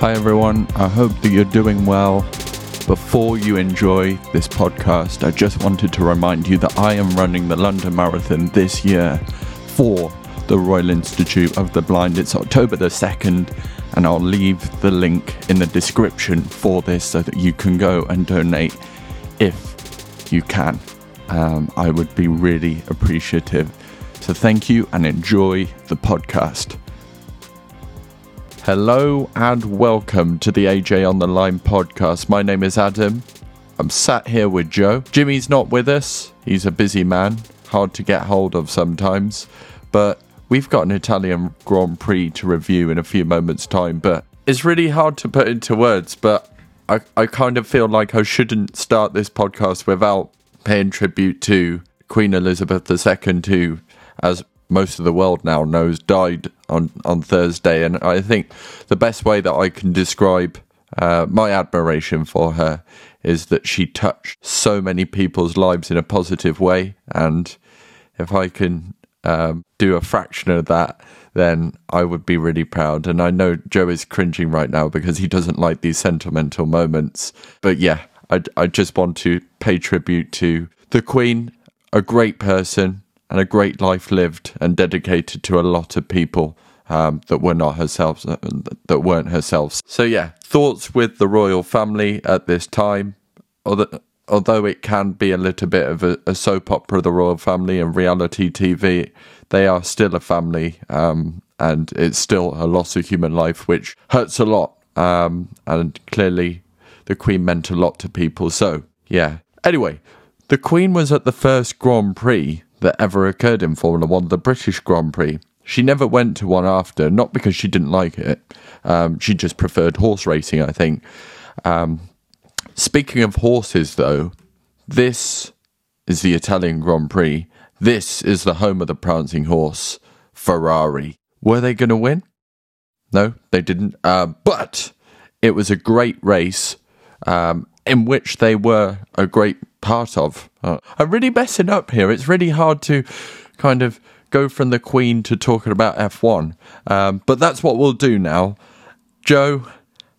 Hi, everyone. I hope that you're doing well. Before you enjoy this podcast, I just wanted to remind you that I am running the London Marathon this year for the Royal Institute of the Blind. It's October the 2nd, and I'll leave the link in the description for this so that you can go and donate if you can. Um, I would be really appreciative. So thank you and enjoy the podcast. Hello and welcome to the AJ on the Line podcast. My name is Adam. I'm sat here with Joe. Jimmy's not with us. He's a busy man, hard to get hold of sometimes. But we've got an Italian Grand Prix to review in a few moments' time. But it's really hard to put into words. But I, I kind of feel like I shouldn't start this podcast without paying tribute to Queen Elizabeth II, who, as most of the world now knows, died on, on Thursday. And I think the best way that I can describe uh, my admiration for her is that she touched so many people's lives in a positive way. And if I can um, do a fraction of that, then I would be really proud. And I know Joe is cringing right now because he doesn't like these sentimental moments. But yeah, I, I just want to pay tribute to the Queen, a great person and a great life lived and dedicated to a lot of people um, that were not herself, uh, that weren't herself. So yeah, thoughts with the royal family at this time. Although, although it can be a little bit of a, a soap opera, the royal family and reality TV, they are still a family, um, and it's still a loss of human life, which hurts a lot. Um, and clearly, the Queen meant a lot to people. So yeah. Anyway, the Queen was at the first Grand Prix that ever occurred in Formula One, the British Grand Prix. She never went to one after, not because she didn't like it. Um, she just preferred horse racing, I think. Um, speaking of horses, though, this is the Italian Grand Prix. This is the home of the prancing horse, Ferrari. Were they going to win? No, they didn't. Uh, but it was a great race um, in which they were a great part of. Uh, I'm really messing up here. It's really hard to kind of go from the Queen to talking about F1. Um, but that's what we'll do now. Joe,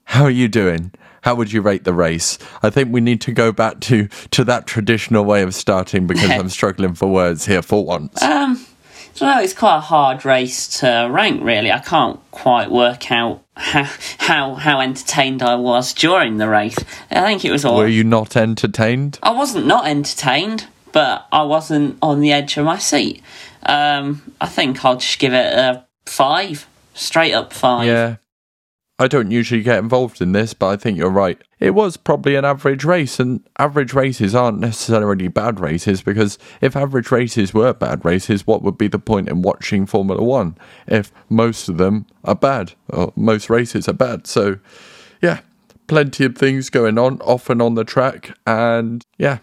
how are you doing? How would you rate the race? I think we need to go back to to that traditional way of starting because I'm struggling for words here for once. Um, Don't know. It's quite a hard race to rank, really. I can't quite work out how how, how entertained I was during the race. I think it was all. Were you not entertained? I wasn't not entertained, but I wasn't on the edge of my seat. Um, I think I'll just give it a five, straight up five. Yeah. I don't usually get involved in this, but I think you're right. It was probably an average race, and average races aren't necessarily bad races because if average races were bad races, what would be the point in watching Formula One if most of them are bad or most races are bad? So, yeah, plenty of things going on off and on the track, and yeah,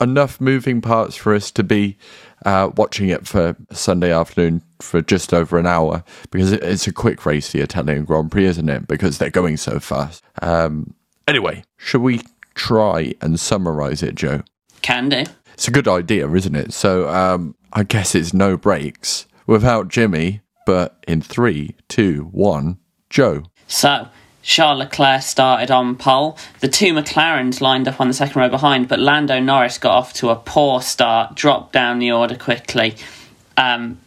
enough moving parts for us to be uh, watching it for Sunday afternoon for just over an hour because it's a quick race, the Italian Grand Prix, isn't it? Because they're going so fast. Um, anyway, should we try and summarize it, Joe? Can do. It's a good idea, isn't it? So um, I guess it's no breaks without Jimmy, but in three, two, one, Joe. So Charles Leclerc started on pole. The two McLarens lined up on the second row behind, but Lando Norris got off to a poor start, dropped down the order quickly. Um,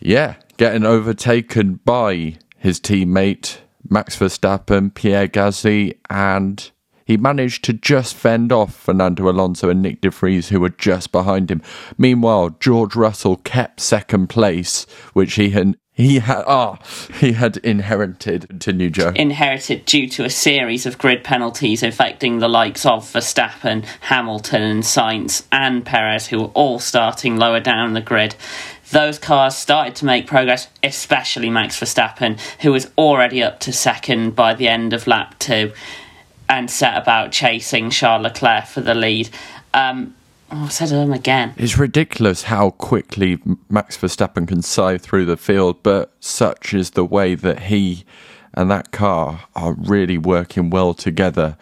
yeah, getting overtaken by his teammate Max Verstappen, Pierre Gasly, and he managed to just fend off Fernando Alonso and Nick de Vries, who were just behind him. Meanwhile, George Russell kept second place, which he had he had ah oh, he had inherited to New Joe. Inherited due to a series of grid penalties affecting the likes of Verstappen, Hamilton, and Sainz and Perez, who were all starting lower down the grid. Those cars started to make progress, especially Max Verstappen, who was already up to second by the end of lap two, and set about chasing Charles Leclerc for the lead. Um, Oh, I said them again. It's ridiculous how quickly Max Verstappen can scythe through the field, but such is the way that he and that car are really working well together.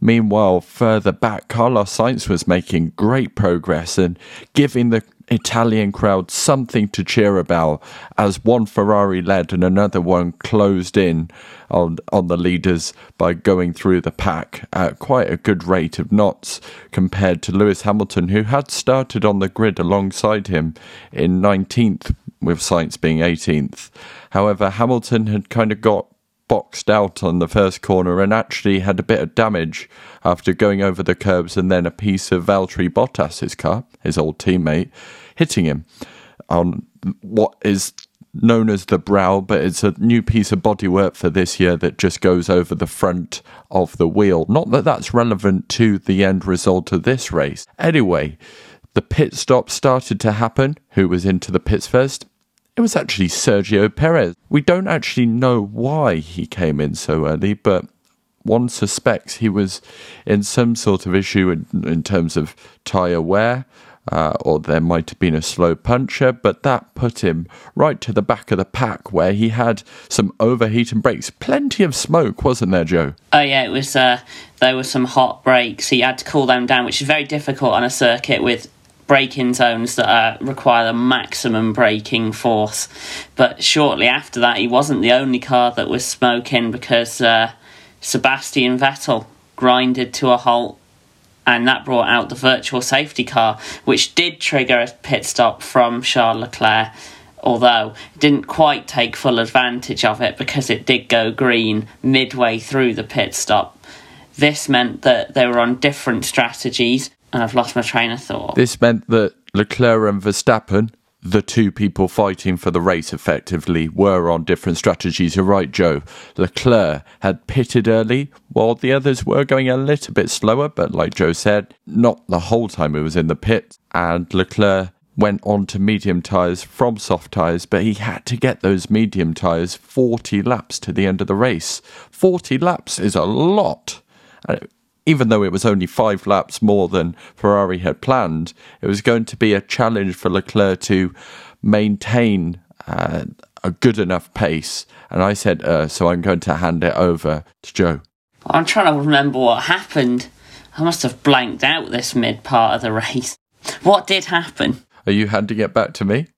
Meanwhile, further back, Carlos Sainz was making great progress and giving the Italian crowd something to cheer about as one Ferrari led and another one closed in on, on the leaders by going through the pack at quite a good rate of knots compared to Lewis Hamilton, who had started on the grid alongside him in 19th, with Sainz being 18th. However, Hamilton had kind of got boxed out on the first corner and actually had a bit of damage after going over the curbs and then a piece of Valtteri Bottas's car, his old teammate, hitting him on what is known as the brow, but it's a new piece of bodywork for this year that just goes over the front of the wheel. Not that that's relevant to the end result of this race. Anyway, the pit stop started to happen. Who was into the pits first? It was actually Sergio Perez. We don't actually know why he came in so early, but one suspects he was in some sort of issue in, in terms of tyre wear. Uh, or there might have been a slow puncture, but that put him right to the back of the pack where he had some overheating brakes. Plenty of smoke, wasn't there, Joe? Oh yeah, it was. Uh, there were some hot brakes. He had to cool them down, which is very difficult on a circuit with braking zones that uh, require the maximum braking force. But shortly after that, he wasn't the only car that was smoking because uh, Sebastian Vettel grinded to a halt. And that brought out the virtual safety car, which did trigger a pit stop from Charles Leclerc, although didn't quite take full advantage of it because it did go green midway through the pit stop. This meant that they were on different strategies and I've lost my train of thought. This meant that Leclerc and Verstappen, the two people fighting for the race effectively, were on different strategies. You're right, Joe. Leclerc had pitted early, while the others were going a little bit slower, but like Joe said, not the whole time he was in the pit. And Leclerc went on to medium tyres from soft tyres, but he had to get those medium tyres 40 laps to the end of the race. 40 laps is a lot even though it was only five laps more than Ferrari had planned, it was going to be a challenge for Leclerc to maintain uh, a good enough pace. And I said, uh, so I'm going to hand it over to Joe. I'm trying to remember what happened. I must have blanked out this mid part of the race. What did happen? Are you handing it back to me?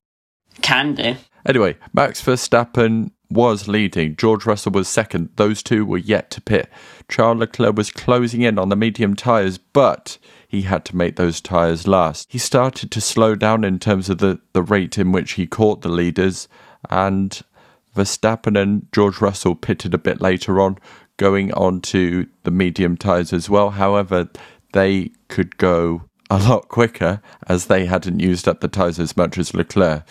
Can do. Anyway, Max Verstappen was leading. George Russell was second. Those two were yet to pit. Charles Leclerc was closing in on the medium tyres, but he had to make those tyres last. He started to slow down in terms of the, the rate in which he caught the leaders, and Verstappen and George Russell pitted a bit later on, going on to the medium tyres as well. However, they could go a lot quicker as they hadn't used up the tyres as much as Leclerc.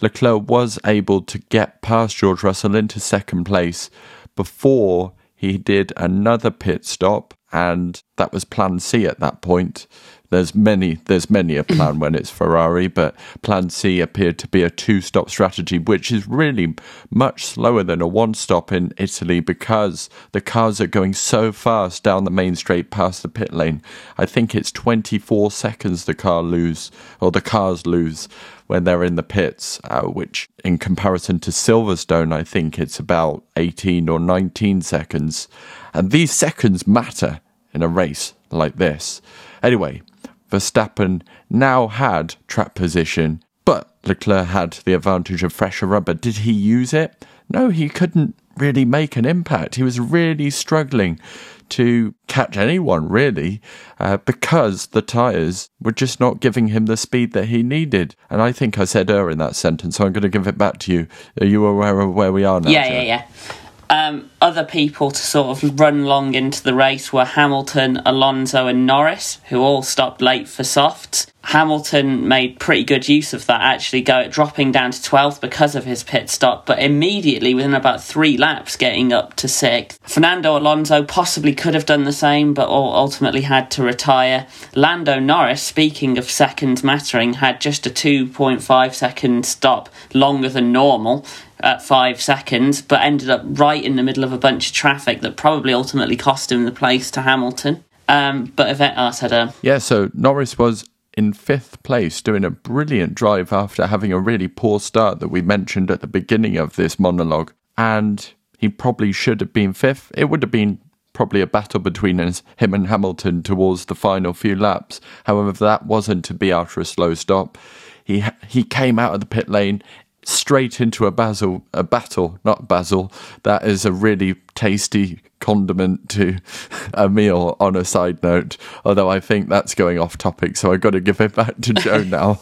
Leclerc was able to get past George Russell into second place before he did another pit stop, and that was plan C at that point. There's many there's many a plan when it's Ferrari, but plan C appeared to be a two stop strategy, which is really much slower than a one stop in Italy because the cars are going so fast down the main straight past the pit lane. I think it's 24 seconds the car lose or the cars lose when they're in the pits, uh, which in comparison to Silverstone, I think it's about 18 or 19 seconds. And these seconds matter in a race like this. Anyway, Verstappen now had track position, but Leclerc had the advantage of fresher rubber. Did he use it? No, he couldn't really make an impact. He was really struggling to catch anyone, really, uh, because the tyres were just not giving him the speed that he needed. And I think I said er in that sentence, so I'm going to give it back to you. Are you aware of where we are now? Yeah, yeah, yeah. Um, other people to sort of run long into the race were Hamilton, Alonso, and Norris, who all stopped late for softs. Hamilton made pretty good use of that, actually, go dropping down to 12th because of his pit stop, but immediately within about three laps, getting up to sixth. Fernando Alonso possibly could have done the same, but ultimately had to retire. Lando Norris, speaking of seconds mattering, had just a 2.5 second stop longer than normal at five seconds, but ended up right in the middle of a bunch of traffic that probably ultimately cost him the place to Hamilton. Um, but oh, I said, um, yeah. So Norris was in fifth place, doing a brilliant drive after having a really poor start that we mentioned at the beginning of this monologue. And he probably should have been fifth. It would have been probably a battle between him and Hamilton towards the final few laps. However, that wasn't to be after a slow stop. He he came out of the pit lane straight into a basil a battle, not basil. That is a really tasty condiment to a meal on a side note. Although I think that's going off topic, so I've got to give it back to Joe now.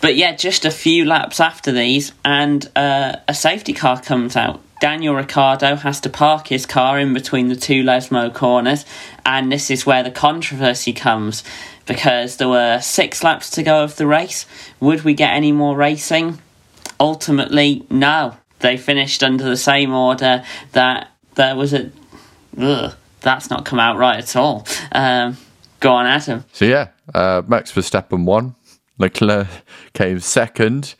But yeah, just a few laps after these, and uh, a safety car comes out. Daniel Ricciardo has to park his car in between the two Lesmo corners, and this is where the controversy comes because there were six laps to go of the race. Would we get any more racing? Ultimately, no. They finished under the same order that there was a. Ugh, that's not come out right at all. Um, go on, Adam. So yeah, uh, Max Verstappen won. Leclerc came second,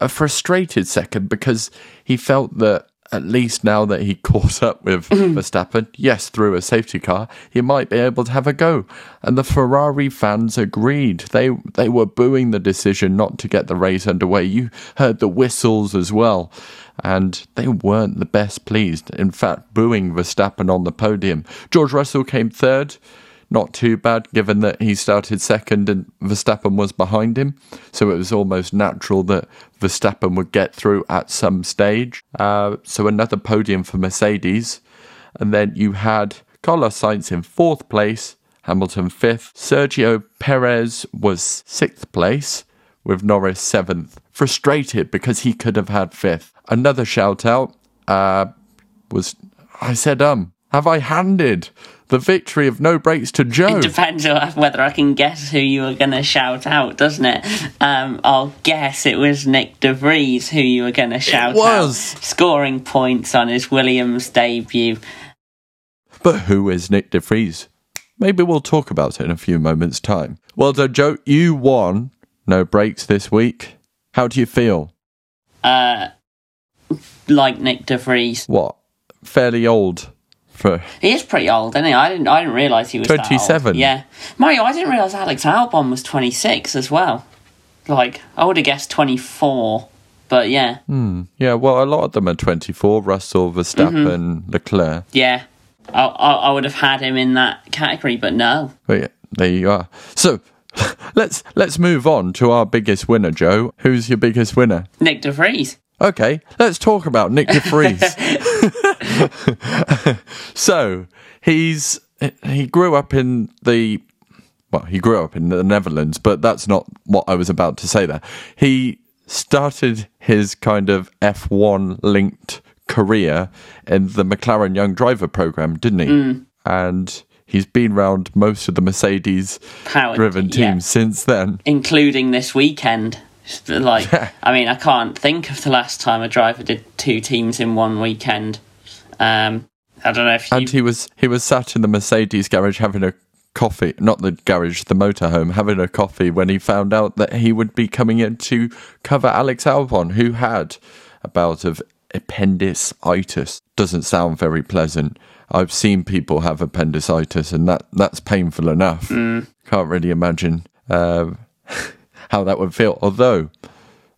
a frustrated second because he felt that at least now that he caught up with mm. Verstappen, yes, through a safety car, he might be able to have a go. And the Ferrari fans agreed. They they were booing the decision not to get the race underway. You heard the whistles as well. And they weren't the best pleased. In fact, booing Verstappen on the podium. George Russell came third not too bad given that he started second and Verstappen was behind him. So it was almost natural that Verstappen would get through at some stage. Uh, so another podium for Mercedes. And then you had Carlos Sainz in fourth place, Hamilton fifth. Sergio Perez was sixth place, with Norris seventh. Frustrated because he could have had fifth. Another shout out uh, was I said, um, have I handed the victory of no Breaks to Joe? It depends on whether I can guess who you were going to shout out, doesn't it? Um, I'll guess it was Nick De Vries who you were going to shout was. out, scoring points on his Williams debut. But who is Nick De Vries? Maybe we'll talk about it in a few moments' time. Well done, Joe. You won no Breaks this week. How do you feel? Uh, like Nick De Vries. What? Fairly old for He is pretty old, isn't he? I didn't. I didn't realize he was 27. Yeah, Mario. I didn't realize Alex Albon was twenty six as well. Like I would have guessed twenty four, but yeah, hmm. yeah. Well, a lot of them are 24. Russell, Verstappen, mm-hmm. Leclerc. yeah. I, I I would have had him in that category, but no. But yeah, there you are. So let's let's move on to our biggest winner, Joe. Who's your biggest winner? Nick De Vries. Okay, let's talk about Nick De Vries. so he's he grew up in the well, he grew up in the Netherlands, but that's not what I was about to say there. He started his kind of F1 linked career in the McLaren Young Driver program, didn't he? Mm. And he's been around most of the Mercedes Powered, driven yeah. teams since then. including this weekend. Like, I mean, I can't think of the last time a driver did two teams in one weekend. Um, I don't know if you. And he was he was sat in the Mercedes garage having a coffee, not the garage, the motorhome, having a coffee when he found out that he would be coming in to cover Alex Albon, who had a bout of appendicitis. Doesn't sound very pleasant. I've seen people have appendicitis, and that that's painful enough. Can't really imagine um, how that would feel. Although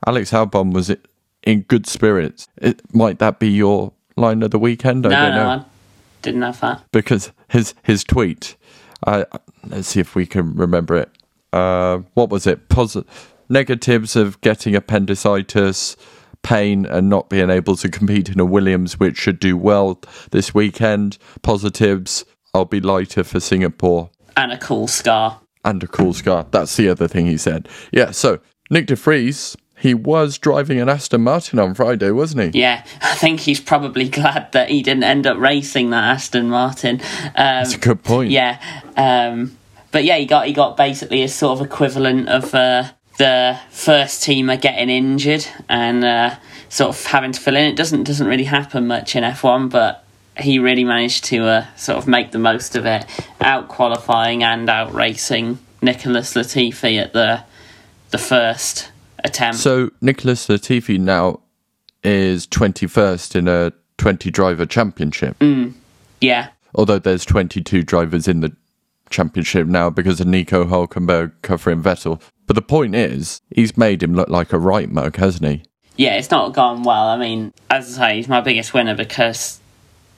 Alex Albon was in good spirits, it, might that be your line of the weekend? I no, don't no, know I didn't have that. because his his tweet. I let's see if we can remember it. Uh, what was it? Posi- negatives of getting appendicitis, pain, and not being able to compete in a Williams, which should do well this weekend. Positives: I'll be lighter for Singapore And a cool scar. And a cool scar. That's the other thing he said. Yeah. So Nick De Vries, he was driving an Aston Martin on Friday, wasn't he? Yeah, I think he's probably glad that he didn't end up racing that Aston Martin. Um, That's a good point. Yeah, um, but yeah, he got he got basically a sort of equivalent of uh, the first teamer getting injured and uh, sort of having to fill in. It doesn't doesn't really happen much in F one, but he really managed to uh, sort of make the most of it, out qualifying and out racing Nicholas Latifi at the the first attempt. So Nicholas Latifi now is 21st in a 20 driver championship. yeah, Although there's 22 drivers in the championship now because of Nico Hulkenberg covering Vettel. But the point is, he's made him look like a right mug, hasn't he? yeah, it's not gone well. I mean, as I say, he's my biggest winner because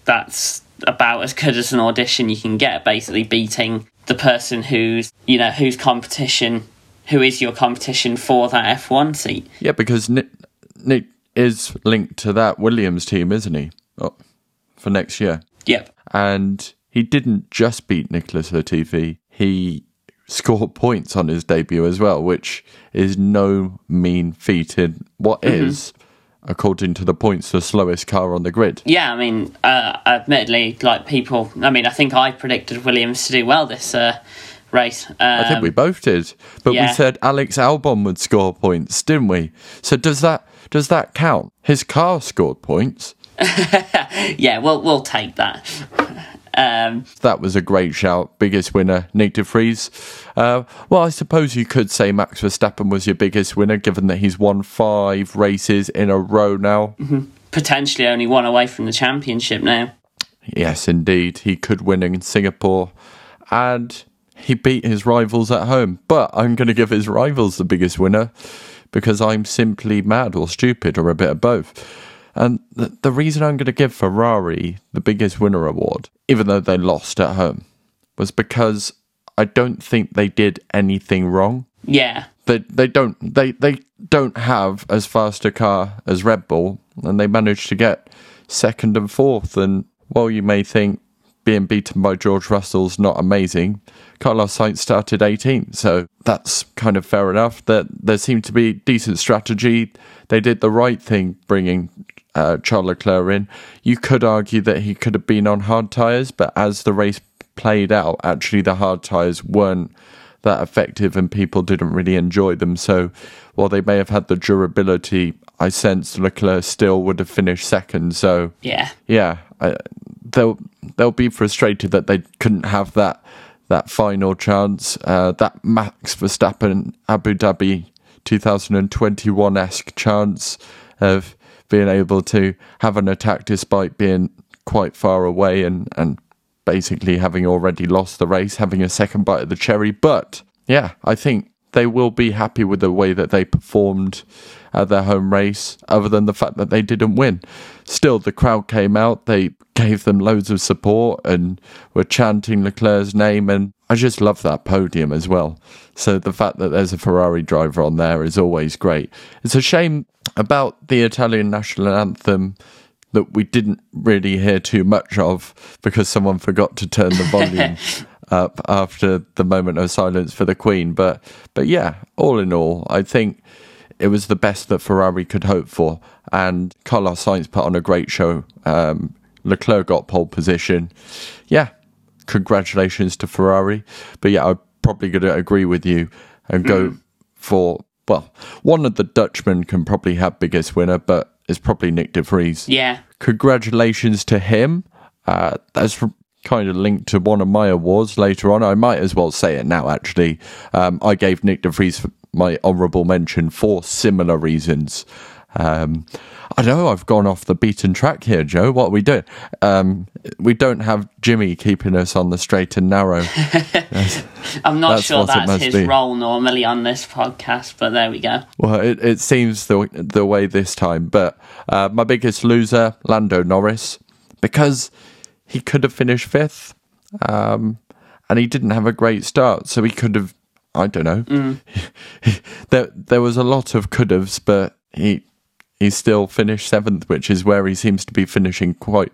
that's about as good as an audition you can get. Basically, beating the person who's, you know whose competition who is your competition for that F1 seat. Yeah, because Nick, Nick is linked to that Williams team, isn't he? Oh, for next year. Yep. And he didn't just beat Nicholas Latifi, he scored points on his debut as well, which is no mean feat in what mm-hmm. is, according to the points, the slowest car on the grid. Yeah, I mean, uh, admittedly, like people, I mean, I think I predicted Williams to do well this uh, race. Um, I think we both did, but we said Alex Albon would score points, didn't we? So does that does that count? His car scored points. yeah, we'll we'll take that. Um, That was a great shout. Biggest winner, Nick de Vries. Uh, well, I suppose you could say Max Verstappen was your biggest winner, given that he's won five races in a row now. potentially only one away from the championship now. Yes, indeed. He could win in Singapore. And he beat his rivals at home. But I'm going to give his rivals the biggest winner because I'm simply mad or stupid or a bit of both. And the, the reason I'm going to give Ferrari the biggest winner award, even though they lost at home, was because I don't think they did anything wrong Yeah, they they don't they they don't have as fast a car as Red Bull, and they managed to get second and fourth. And while you may think being beaten by George Russell's not amazing, Carlos Sainz started 18th, so that's kind of fair enough. That there seemed to be decent strategy. They did the right thing bringing uh, Charles Leclerc in. You could argue that he could have been on hard tyres, but as the race played out, actually the hard tyres weren't that effective and people didn't really enjoy them. So while they may have had the durability, I sense Leclerc still would have finished second. So yeah, yeah, I, they'll they'll be frustrated that they couldn't have that that final chance. Uh, that Max Verstappen Abu Dhabi 2021 esque chance of being able to have an attack despite being quite far away and and basically having already lost the race, having a second bite of the cherry. But yeah, I think they will be happy with the way that they performed at their home race, other than the fact that they didn't win. Still, the crowd came out, they gave them loads of support and were chanting Leclerc's name, and I just love that podium as well. So the fact that there's a Ferrari driver on there is always great. It's a shame about the Italian national anthem that we didn't really hear too much of because someone forgot to turn the volume up after the moment of silence for the Queen. But but yeah, all in all, I think it was the best that Ferrari could hope for, and Carlos Sainz put on a great show. Um, Leclerc got pole position. Yeah, congratulations to Ferrari. But yeah, I'm probably going to agree with you and go for well, one of the Dutchmen can probably have biggest winner, but it's probably Nick De Vries yeah, congratulations to him. Uh, that's kind of linked to one of my awards later on. I might as well say it now, actually. Um, I gave Nick De Vries my honourable mention for similar reasons. Um, I know I've gone off the beaten track here, Joe. What are we doing? Um, we don't have Jimmy keeping us on the straight and narrow. I'm not That's sure that's his be. role normally on this podcast, but there we go. Well, it, it seems the the way this time. But uh, my biggest loser, Lando Norris, because he could have finished fifth, um, and he didn't have a great start, so he could have. I don't know. there there was a lot of could haves, but he he still finished seventh, which is where he seems to be finishing quite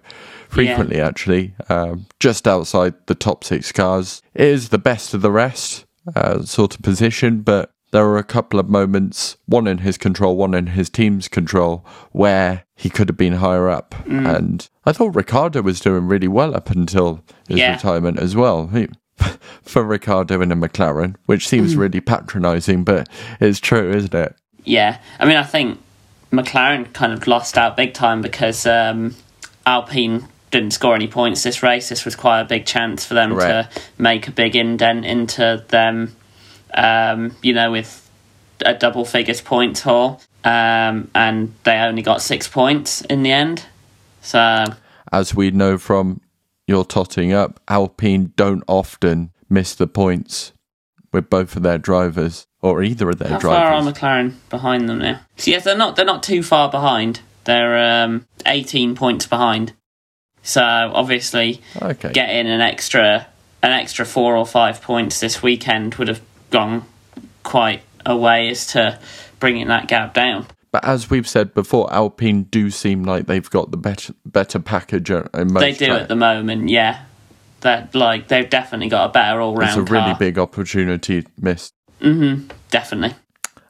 frequently. Actually, um, just outside the top six cars. It is the best of the rest uh, sort of position, but there were a couple of moments, one in his control, one in his team's control, where he could have been higher up. And I thought Ricciardo was doing really well up until his Yeah. retirement as well. He, for Ricciardo in a McLaren, which seems really patronising, but it's true, isn't it? Yeah, I mean, I think McLaren kind of lost out big time because um, Alpine didn't score any points this race. This was quite a big chance for them Correct. to make a big indent into them, um, you know, with a double figures points haul. Um, and they only got six points in the end. So, As we know from your totting up, Alpine don't often miss the points with both of their drivers or either of their how far are drivers. McLaren behind them now? So yes, they're not they're not too far behind. They're um, eighteen points behind. So obviously, Okay. getting an extra an extra four or five points this weekend would have gone quite a way as to bringing that gap down. But as we've said before, Alpine do seem like they've got the better better package in most They do at the moment, yeah. That like they've definitely got a better all round. It's a really car. big opportunity missed. Definitely.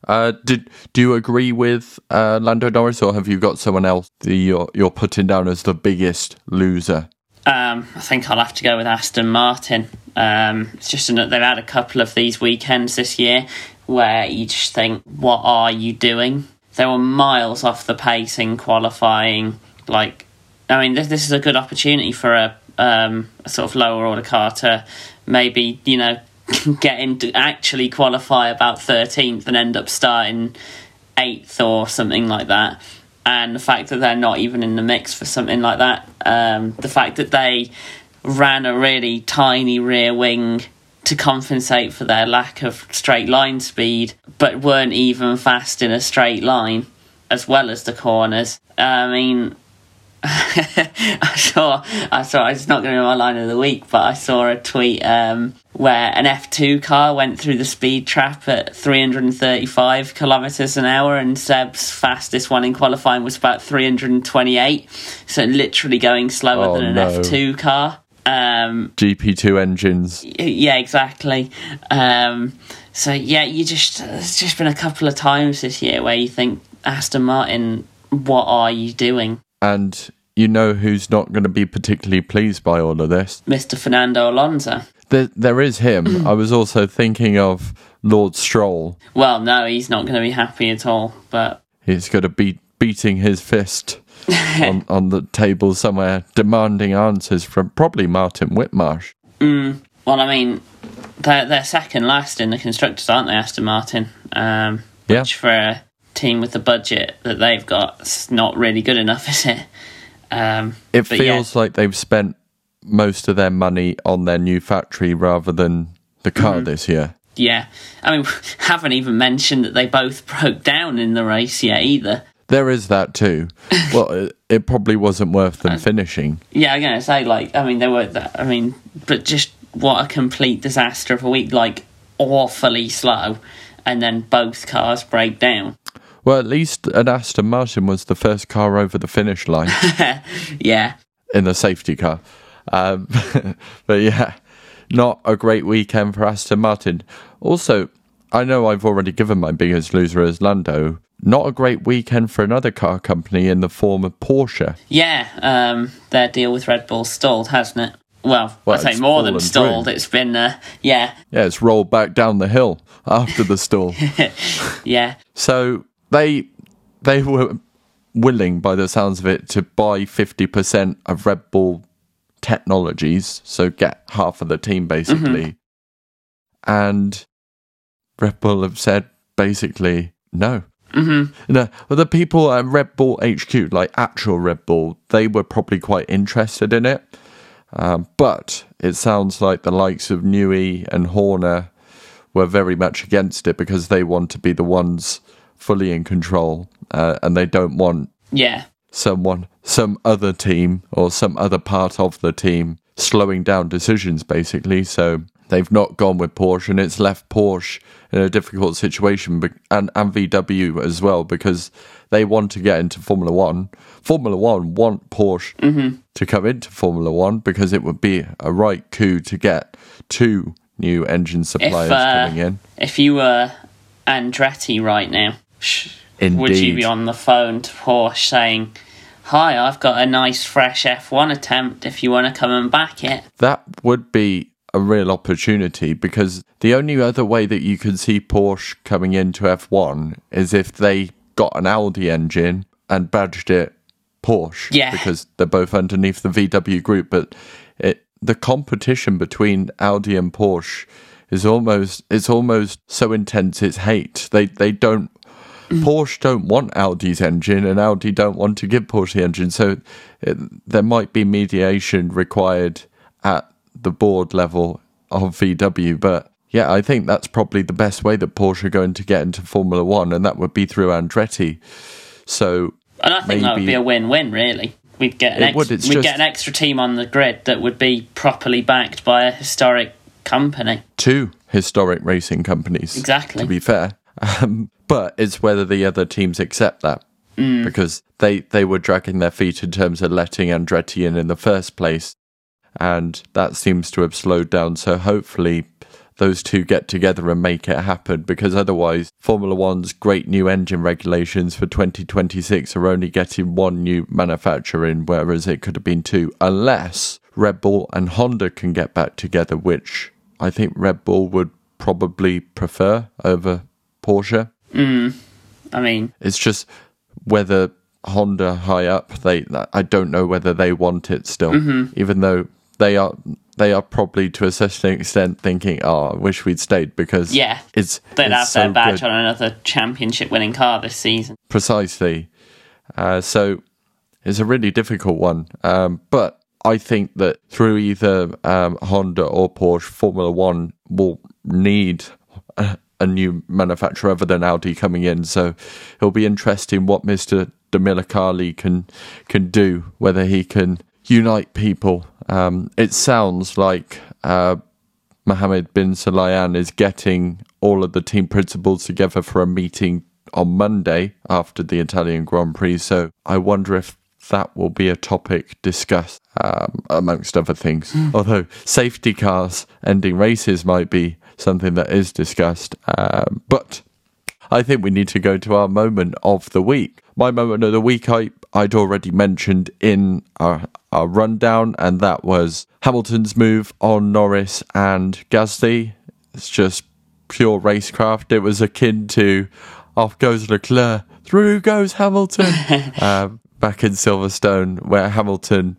Uh, did do you agree with uh, Lando Norris, or have you got someone else that you're you're putting down as the biggest loser? Um, I think I'll have to go with Aston Martin. Um, it's just an, they've had a couple of these weekends this year where you just think, what are you doing? They were miles off the pace in qualifying. Like, I mean, this, this is a good opportunity for a, um, a sort of lower order car to maybe, you know, get into actually qualify about 13th and end up starting 8th or something like that. And the fact that they're not even in the mix for something like that, um, the fact that they ran a really tiny rear wing to compensate for their lack of straight line speed, but weren't even fast in a straight line, as well as the corners. I mean, I saw, I saw. It's not going to be my line of the week, but I saw a tweet um, where an F two car went through the speed trap at 335 kilometers an hour, and Seb's fastest one in qualifying was about 328. So literally going slower Oh, than an no. F two car. Um, GP2 engines. yeah, exactly. Um, so yeah, you just there's just been a couple of times this year where you think Aston Martin, what are you doing, And you know who's not going to be particularly pleased by all of this? Mr. Fernando Alonso? There, there is him. I was also thinking of Lord Stroll. Well, no, he's not going to be happy at all. But He's going to be beating his fist on, on the table somewhere, demanding answers from probably Martin Whitmarsh. well, I mean, they're they're second last in the constructors, aren't they, Aston Martin? Um, Yeah. which for a team with the budget that they've got, it's not really good enough, is it? Um, It but yeah. feels like they've spent most of their money on their new factory rather than the car Mm-hmm. this year. Yeah, I mean, haven't even mentioned that they both broke down in the race yet either. There is that too. well, it, it probably wasn't worth them finishing. Yeah, I'm gonna say like, I mean, they were. That, I mean, but just what a complete disaster of a week. Like awfully slow, and then both cars break down. Well, at least an Aston Martin was the first car over the finish line Yeah, in the safety car. Um, but yeah, not a great weekend for Aston Martin. Also, I know I've already given my biggest loser as Lando. Not a great weekend for another car company in the form of Porsche. yeah. Um, their deal with Red Bull stalled, hasn't it? Well, Well, I say more than stalled. through. It's been, uh, yeah, Yeah, it's rolled back down the hill after the stall. yeah, So they they were willing, by the sounds of it, to buy fifty percent of Red Bull Technologies, so get half of the team basically. And Red Bull have said basically no. Mm-hmm. No, the people at Red Bull HQ, like actual Red Bull, they were probably quite interested in it. Um, but it sounds like the likes of Newey and Horner were very much against it because they want to be the ones fully in control uh, and they don't want yeah, someone, some other team or some other part of the team slowing down decisions basically. So they've not gone with Porsche and it's left Porsche in a difficult situation and, and VW as well because they want to get into Formula One. Formula One want Porsche to come into Formula One because it would be a right coup to get two new engine suppliers uh, coming in. if you were Andretti right now, sh- would you be on the phone to Porsche saying, "Hi, I've got a nice fresh F1 attempt. If you want to come and back it." that would be a real opportunity because the only other way that you could see Porsche coming into F1 is if they got an Audi engine and badged it Porsche Yeah. because they're both underneath the VW group but it the competition between Audi and Porsche is almost it's almost so intense it's hate they they don't Porsche don't want Audi's engine, and Audi don't want to give Porsche the engine. So it, there might be mediation required at the board level of VW. But yeah, I think that's probably the best way that Porsche are going to get into Formula One, and that would be through Andretti. So And I think that would be a win-win, really. We'd get an ex- would, we'd just- get an extra team on the grid that would be properly backed by a historic company. two historic racing companies. Exactly. To be fair, um, but it's whether the other teams accept that because they they were dragging their feet in terms of letting Andretti in in the first place, and that seems to have slowed down. So hopefully. Those two get together and make it happen because otherwise, Formula One's great new engine regulations for 2026 are only getting one new manufacturer in, whereas it could have been two, unless Red Bull and Honda can get back together, which I think Red Bull would probably prefer over Porsche. Mm, I mean, It's just whether Honda high up, they I don't know whether they want it still, mm-hmm. even though they are they are probably to a certain extent thinking, "Oh, I wish we'd stayed," because Yeah. it's they'd it's have so their badge good. on another championship winning car this season. precisely. Uh, so it's a really difficult one, um, but I think that through either um, Honda or Porsche, Formula One will need a, a new manufacturer other than Audi coming in. So it'll be interesting what Mister Domenicali can can do, whether he can unite people. Um, it sounds like. Uh, Mohammed Ben Sulayem is getting all of the team principals together for a meeting on Monday after the Italian Grand Prix. So I wonder if that will be a topic discussed um, amongst other things. Although safety cars ending races might be something that is discussed. Um, but I think we need to go to our moment of the week. My moment of the week, I, I'd already mentioned in our, our rundown, and that was Hamilton's move on Norris and Gasly. It's just pure racecraft. It was akin to off goes Leclerc, through goes Hamilton um, back in Silverstone, where Hamilton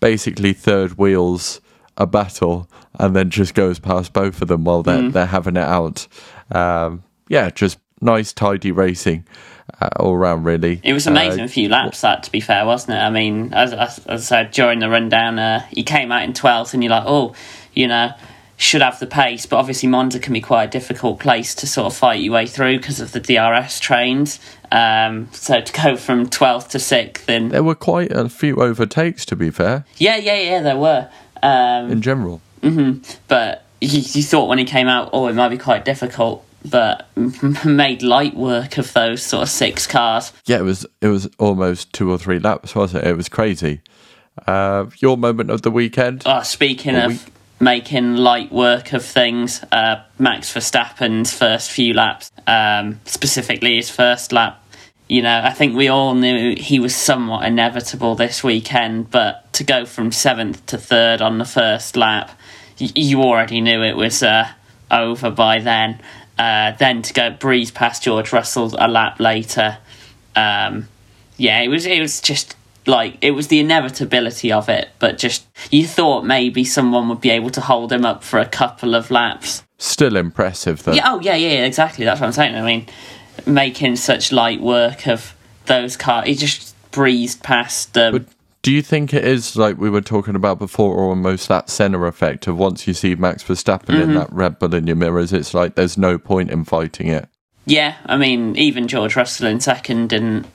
basically third wheels a battle and then just goes past both of them while they're, they're having it out. Um, yeah, just nice, tidy racing all around, really. It was amazing. a few laps, that to be fair, wasn't it? I mean, as, as, as I said during the rundown, uh, you came out in twelfth, and you're like, oh, you know, should have the pace. But obviously, Monza can be quite a difficult place to sort of fight your way through because of the DRS trains. Um, so to go from twelfth to sixth, and There were quite a few overtakes, to be fair, yeah, yeah, yeah, there were. Um, in general. but you, you thought when he came out, oh, it might be quite difficult. But made light work of those sort of six cars. Yeah, it was it was almost two or three laps, wasn't it? It was crazy. Uh, your moment of the weekend? Oh, speaking of making light work of things, uh, Max Verstappen's first few laps, um, specifically his first lap, you know, I think we all knew he was somewhat inevitable this weekend, but to go from seventh to third on the first lap, y- you already knew it was uh, over by then. Uh, then to go breeze past George Russell a lap later, um, yeah, it was it was just like it was the inevitability of it, but just you thought maybe someone would be able to hold him up for a couple of laps. Still impressive, though. Yeah, oh yeah, yeah, exactly. That's what I'm saying. I mean, making such light work of those cars, he just breezed past them. But do you think it is like we were talking about before, or almost that center effect of once you see Max Verstappen Mm-hmm. in that Red Bull in your mirrors, it's like there's no point in fighting it. yeah, I mean, even George Russell in second didn't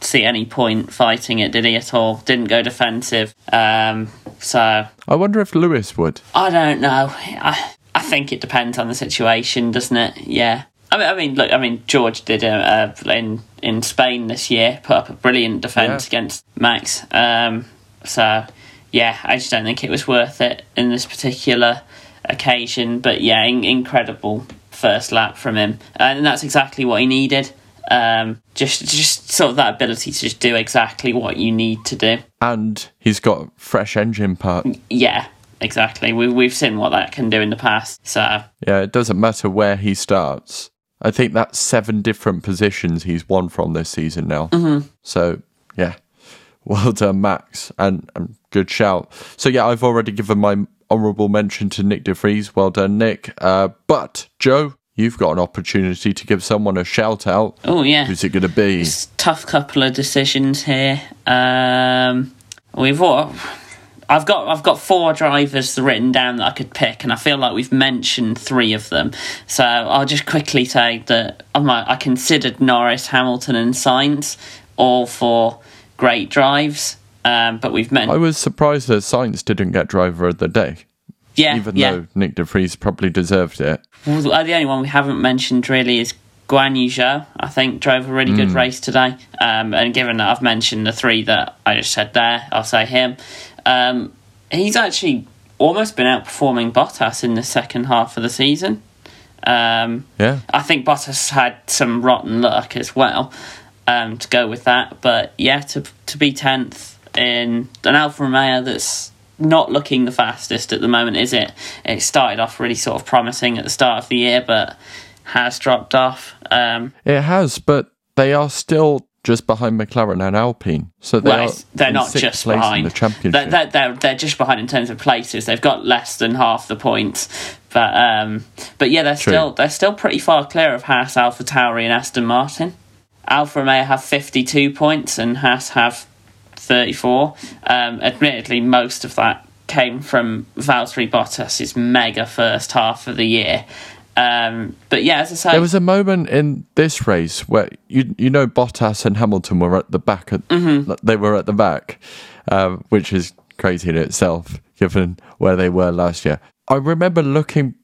see any point fighting it, did he at all? Didn't go defensive. Um, so I wonder if Lewis would. I don't know. I I think it depends on the situation, doesn't it? Yeah. I mean, I mean, look. I mean, George did uh, uh, in in Spain this year, put up a brilliant defence Yeah. against Max. Um, so, yeah, I just don't think it was worth it in this particular occasion. But yeah, in- incredible first lap from him, and that's exactly what he needed. Um, just just sort of that ability to just do exactly what you need to do. And he's got fresh engine part. Yeah, exactly. We we've seen what that can do in the past. So Yeah, it doesn't matter where he starts. I think that's seven different positions he's won from this season now. Mm-hmm. So, yeah, well done, Max, and, and good shout. So, yeah, I've already given my honourable mention to Nick De Vries. Well done, Nick. Uh, but, Joe, you've got an opportunity to give someone a shout out. oh yeah. Who's it going to be? It's a tough couple of decisions here. Um, we've all, I've got I've got four drivers written down that I could pick, and I feel like we've mentioned three of them. So I'll just quickly say that I might, I considered Norris, Hamilton, and Sainz all for great drives. Um, but we've mentioned I was surprised that Sainz didn't get driver of the day. Yeah, even yeah. though Nick De Vries probably deserved it. Well, the the only one we haven't mentioned really is Guan Yu Zhou. I think drove a really Mm. good race today. Um, and given that I've mentioned the three that I just said there, I'll say him. Um, he's actually almost been outperforming Bottas in the second half of the season. Um, Yeah, I think Bottas had some rotten luck as well um, to go with that. But yeah, to to be tenth in an Alfa Romeo that's not looking the fastest at the moment, is it? It started off really sort of promising at the start of the year, but has dropped off. Um, it has, but they are still just behind McLaren and Alpine. So they well, are they're not just behind. the championship. They're, they're, they're, they're just behind in terms of places. They've got less than half the points, but um, but yeah, they're True. still they're still pretty far clear of Haas, AlphaTauri, and Aston Martin. Alfa Romeo have fifty two points, and Haas have thirty four. Um, admittedly, most of that came from Valtteri Bottas's mega first half of the year. Um, but yeah, as I say, There was a moment in this race where you you know Bottas and Hamilton were at the back. At, Mm-hmm. They were at the back, um, which is crazy in itself, given where they were last year. I remember looking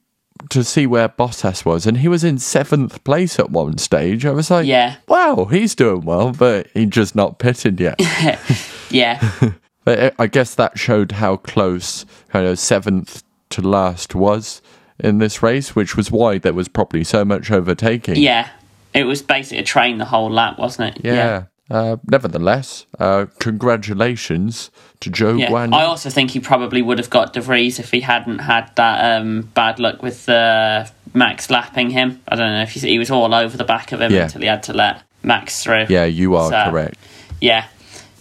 to see where Bottas was, and he was in seventh place at one stage. I was like, Yeah. wow, he's doing well, but he's just not pitted yet." yeah, But I- I guess that showed how close kind of seventh to last was in this race, which was why there was probably so much overtaking. yeah. It was basically a train the whole lap, wasn't it? Yeah. Uh, nevertheless, uh, congratulations to Zhou Yeah, Guan. I also think he probably would have got De Vries if he hadn't had that um, bad luck with uh, Max lapping him. I don't know if he, he was all over the back of him Yeah. until he had to let Max through. yeah, you are So- correct. yeah.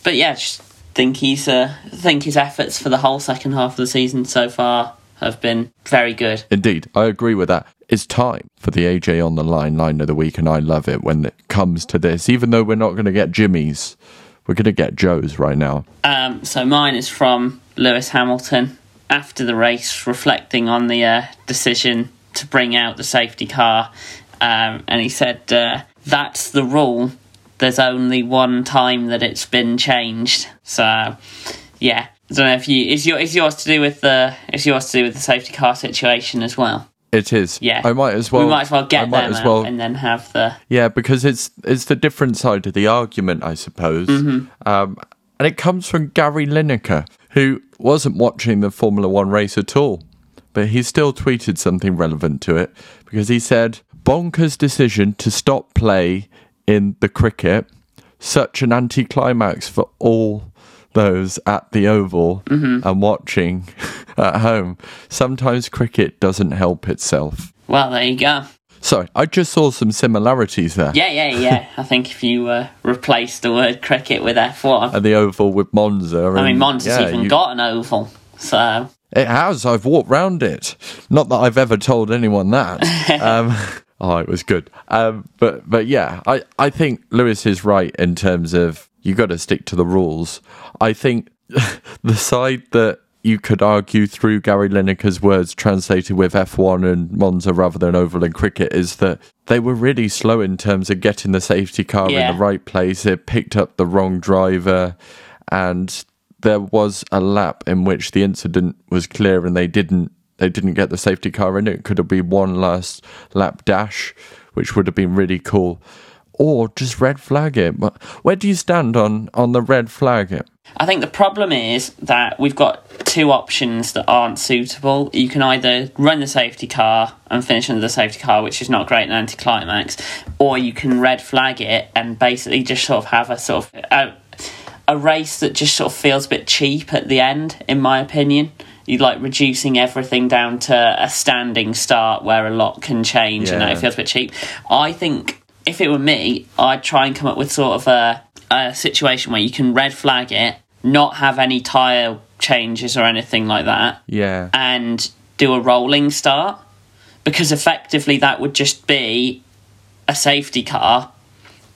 But yeah, just think he's uh, think his efforts for the whole second half of the season so far have been very good. Indeed, I agree with that. It's time for the AJ on the line line of the week, and I love it when it comes to this. Even though we're not going to get Jimmy's, we're going to get Joe's right now. Um, so mine is from Lewis Hamilton after the race, reflecting on the uh, decision to bring out the safety car, um, and he said, uh, "That's the rule. There's only one time that it's been changed." So, yeah, I don't know if you is your is yours to do with the is yours to do with the safety car situation as well. It is. Yeah, I might as well. we might as well I get might them as well and then have the Yeah, because it's it's the different side of the argument, I suppose. Um, and it comes from Gary Lineker, who wasn't watching the Formula One race at all, but he still tweeted something relevant to it because he said, "Bonkers decision to stop play in the cricket, such an anticlimax for all." Those at the Oval and watching at home. Sometimes cricket doesn't help itself. well. There you go. Sorry, I just saw some similarities there. Yeah, yeah, yeah. I think if you uh, replace the word cricket with F one. and the oval with Monza. I mean, Monza's yeah, even you- got an oval, so It has. I've walked round it. Not that I've ever told anyone that. um, oh, it was good. Um, but but yeah, I I think Lewis is right in terms of you got to stick to the rules. I think the side that you could argue through Gary Lineker's words translated with F1 and Monza rather than oval and cricket is that they were really slow in terms of getting the safety car Yeah. in the right place. It picked up the wrong driver and there was a lap in which the incident was clear and they didn't they didn't get the safety car in it could have been one last lap dash which would have been really cool or just red flag it where do you stand on on the red flag it I think the problem is that we've got two options that aren't suitable. You can either run the safety car and finish under the safety car, which is not great in anticlimax, or you can red flag it and basically just sort of have a sort of a, a race that just sort of feels a bit cheap at the end, in my opinion. You like reducing everything down to a standing start where a lot can change and Yeah. it feels a bit cheap. I think if it were me, I'd try and come up with sort of a, a situation where you can red flag it, not have any tyre changes or anything like that, yeah and do a rolling start. Because effectively that would just be a safety car,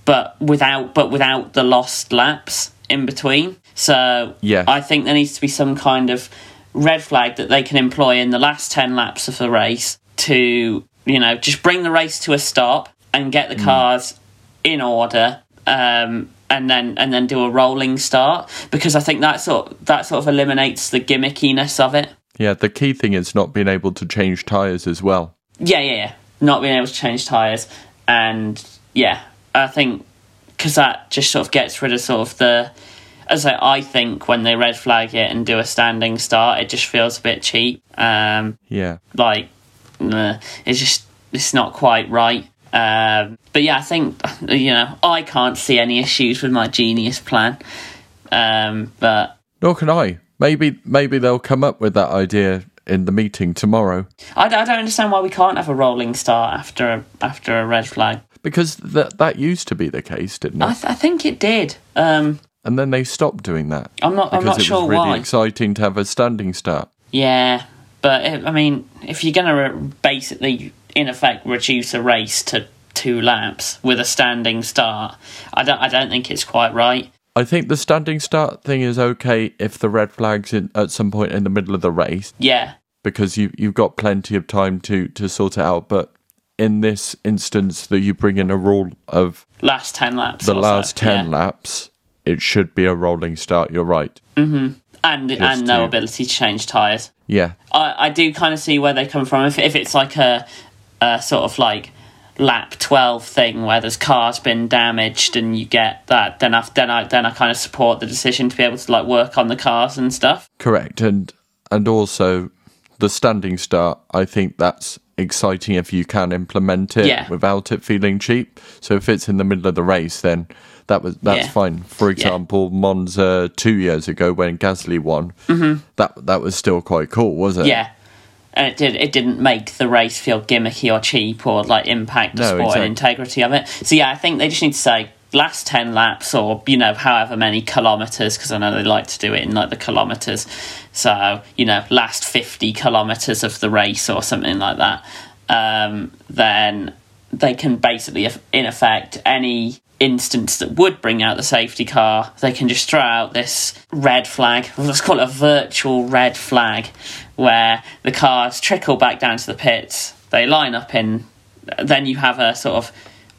but without but without the lost laps in between. So Yeah. I think there needs to be some kind of red flag that they can employ in the last ten laps of the race to you know just bring the race to a stop and get the cars in order. Um, and then and then do a rolling start because I think that sort that sort of eliminates the gimmickiness of it. Yeah, the key thing is not being able to change tyres as well. Yeah, yeah, yeah. Not being able to change tyres. And yeah, I think because that just sort of gets rid of sort of the. As I, I think when they red flag it and do a standing start, it just feels a bit cheap. Um, Yeah. like, nah, it's just it's not quite right. Um, but yeah, I think you know I can't see any issues with my genius plan. Um, but Nor can I. Maybe maybe they'll come up with that idea in the meeting tomorrow. I, I don't understand why we can't have a rolling start after a, after a red flag. Because that that used to be the case, didn't it? I, th- I think it did. Um, and then they stopped doing that. I'm not. I'm not it sure was really why. exciting to have a standing start. Yeah, but it, I mean, if you're going to basically, in effect, reduce a race to two laps with a standing start, I don't. I don't think it's quite right. I think the standing start thing is okay if the red flags in at some point in the middle of the race Yeah, because you you've got plenty of time to to sort it out. But in this instance, that you bring in a rule of last ten laps. the or so, last ten yeah. laps, it should be a rolling start. You're right. Mhm, and and no to- ability to change tires. Yeah, I, I do kind of see where they come from. If, if it's like a, a sort of like lap 12 thing where there's cars been damaged and you get that, then I, then I, then I kind of support the decision to be able to like work on the cars and stuff. correct. And and also the standing start. I think that's exciting if you can implement it Yeah. without it feeling cheap. So if it's in the middle of the race, then that was that's Yeah. fine. For example, Monza two years ago when Gasly won, that that was still quite cool, was it? Mm-hmm. Yeah. And it did. It didn't make the race feel gimmicky or cheap or like impact the No, sport exactly. and integrity of it. So yeah, I think they just need to say last ten laps or you know however many kilometers because I know they like to do it in like the kilometers. So you know last fifty kilometers of the race or something like that. Um, then they can basically, in effect, any instance that would bring out the safety car, they can just throw out this red flag. Let's call it a virtual red flag, where the cars trickle back down to the pits. They line up in. Then you have a sort of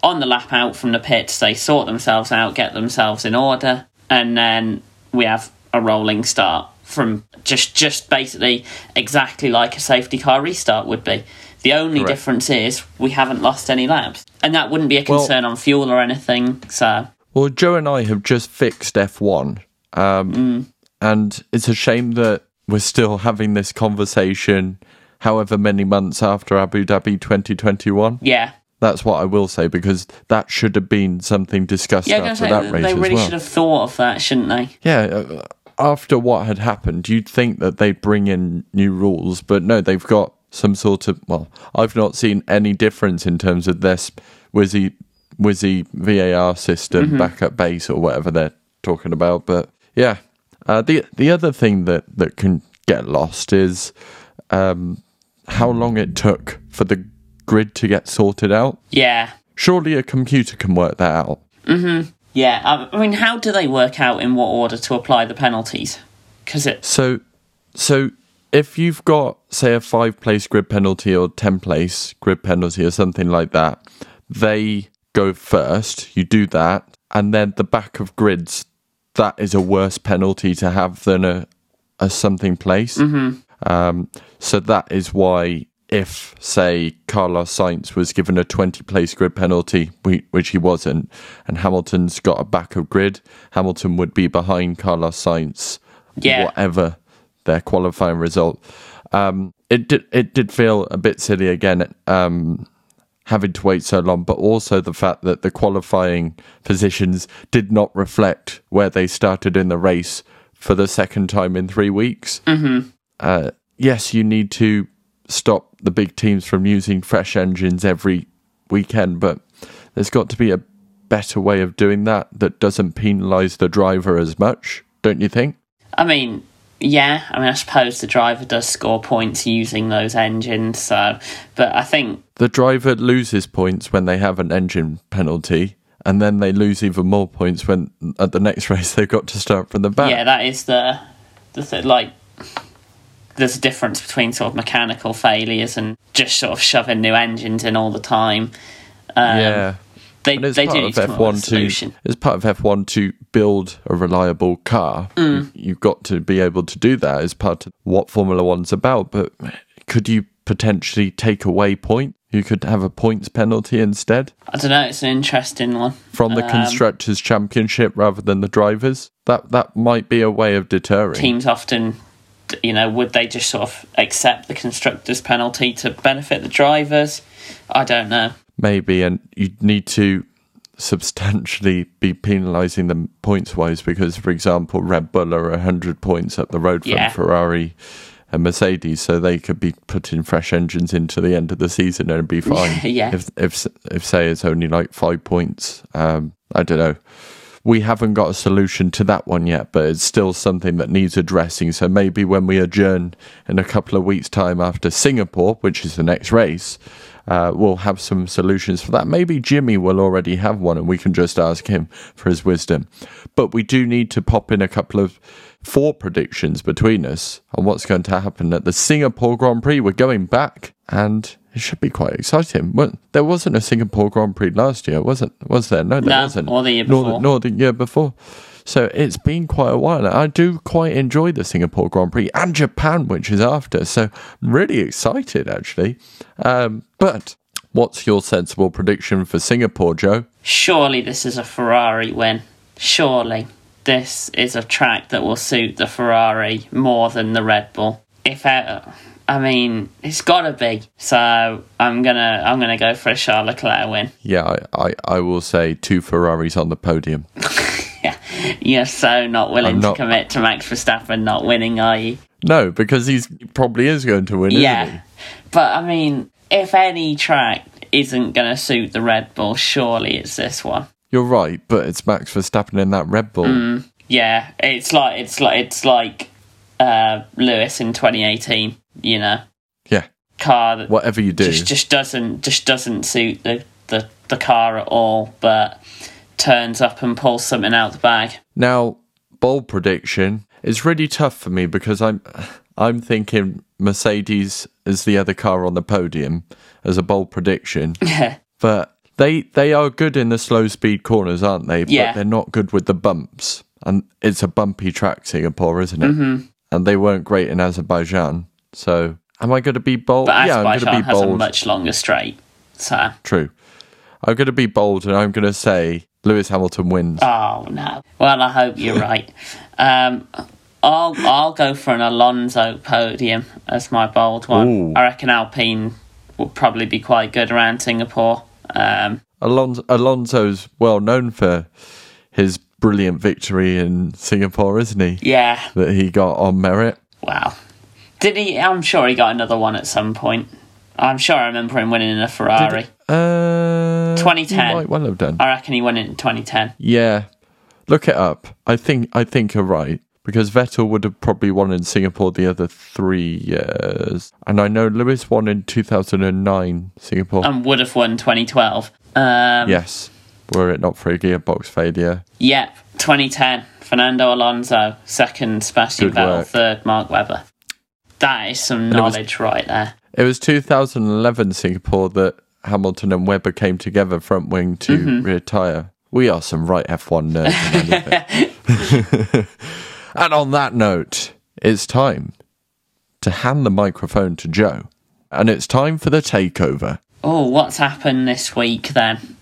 on the lap out from the pits. They sort themselves out, get themselves in order, and then we have a rolling start from just just basically exactly like a safety car restart would be. The only Correct. difference is we haven't lost any laps, and that wouldn't be a Well- concern on fuel or anything. So Well, Joe and I have just fixed F1, um, Mm. and it's a shame that we're still having this conversation, however many months after Abu Dhabi 2021. yeah, That's what I will say because that should have been something discussed yeah, after that say, race they really well. should have thought of that, shouldn't they? Yeah, uh, after what had happened, you'd think that they'd bring in new rules, but no, they've got some sort of. Well, I've not seen any difference in terms of this Wizzy Wizzy VAR system, Mm-hmm. backup base, or whatever they're talking about. But yeah, uh, the the other thing that that can get lost is um, how long it took for the grid to get sorted out. Yeah, Surely a computer can work that out. Mhm. yeah. I, I mean, how do they work out in what order to apply the penalties? Because it, So, so if you've got say a five place grid penalty or ten place grid penalty or something like that, they go first. You do that, and then the back of grids. That is a worse penalty to have than a a something place. Um, so that is why. If, say, Carlos Sainz was given a 20 place grid penalty, which he wasn't, and Hamilton's got a back of grid, Hamilton would be behind Carlos Sainz Yeah. whatever their qualifying result. Um, it did it did feel a bit silly again, um, having to wait so long, but also the fact that the qualifying positions did not reflect where they started in the race for the second time in three weeks. Mm-hmm. Uh, yes, you need to stop the big teams from using fresh engines every weekend, but there's got to be a better way of doing that that doesn't penalise the driver as much, don't you think? I mean, yeah. I mean, I suppose the driver does score points using those engines. So, but I think the driver loses points when they have an engine penalty, and then they lose even more points when at the next race they've got to start from the back. yeah, that is the the th- like. There's a difference between sort of mechanical failures and just sort of shoving new engines in all the time. Um, yeah. They And it's they part do of need to come up with a F1 to solution. it's part of F1 to build a reliable car. Mm. You- You've got to be able to do that as part of what Formula One's about. But could you potentially take away point? You could have a points penalty instead I don't know. It's an interesting one. from the Um, constructors' championship rather than the drivers. That that might be a way of deterring. Teams often, you know, would they just sort of accept the constructors' penalty to benefit the drivers? I don't know. Maybe, and you'd need to substantially be penalising them points wise because, for example, Red Bull are 100 points up the road from Yeah. Ferrari and Mercedes, so they could be putting fresh engines into the end of the season and be fine. Yeah. If, if, if say, it's only like five points, um, I don't know. We haven't got a solution to that one yet, but it's still something that needs addressing. So maybe when we adjourn in a couple of weeks' time after Singapore, which is the next race, uh, we'll have some solutions for that. Maybe Jimmy will already have one and we can just ask him for his wisdom. But we do need to pop in a couple of four predictions between us on what's going to happen at the Singapore Grand Prix. We're going back and it should be quite exciting. Well, there wasn't a Singapore Grand Prix last year, wasn't? Was there? No, there No, wasn't. or the year Nor before. nor the year before. So it's been quite a while. I do quite enjoy the Singapore Grand Prix and Japan, which is after. So I'm really excited, actually. Um, but what's your sensible prediction for Singapore, Joe? Surely this is a Ferrari win. Surely this is a track that will suit the Ferrari more than the Red Bull. If ever, I mean, it's got to be. So I'm gonna I'm gonna go for a Charles Leclerc win. Yeah, I, I, I will say two Ferraris on the podium. Yeah, you're so not willing not- to commit to Max Verstappen not winning, are you? No, because he's he probably is going to win, isn't Yeah, but I mean, if any track isn't gonna suit the Red Bull, surely it's this one. You're right, but it's Max Verstappen in that Red Bull. Mm. Yeah, it's like it's like it's like uh, Lewis in 2018. You know, Yeah, car that whatever you do. just just doesn't just doesn't suit the, the the car at all, but turns up and pulls something out the bag. Now, bold prediction is really tough for me because I'm I'm thinking Mercedes is the other car on the podium as a bold prediction, Yeah, but they they are good in the slow speed corners, aren't they? Yeah. But they're not good with the bumps, and it's a bumpy track, Singapore, isn't it? Mm-hmm. And they weren't great in Azerbaijan. So, am I going to be bold? but yeah, I'm going to be bold. has a much longer straight. So, True. I'm going to be bold, and I'm going to say Lewis Hamilton wins. oh no. Well, I hope you're right. Um, I'll I'll go for an Alonso podium as my bold one. Ooh. I reckon Alpine will probably be quite good around Singapore. Um, Alonso, Alonso's well known for his brilliant victory in Singapore, isn't he? yeah, That he got on merit. Wow. Did he? I'm sure he got another one at some point. I'm sure I remember him winning in a Ferrari. Uh, 2010. he might well have done. I reckon he won it in 2010. Yeah, look it up. I think I think you're right because Vettel would have probably won in Singapore the other three years, and I know Lewis won in 2009 Singapore. And would have won 2012. Um, yes, were it not for a gearbox failure. Yep, 2010. Fernando Alonso, second Sebastian Vettel, third Mark Webber. That is some it was- knowledge right there. It was 2011 Singapore that Hamilton and Webber came together front wing to Mm-hmm. retire. We are some right F1 nerds. and I love it. and on that note, it's time to hand the microphone to Joe. And it's time for the takeover. Oh, what's happened this week then?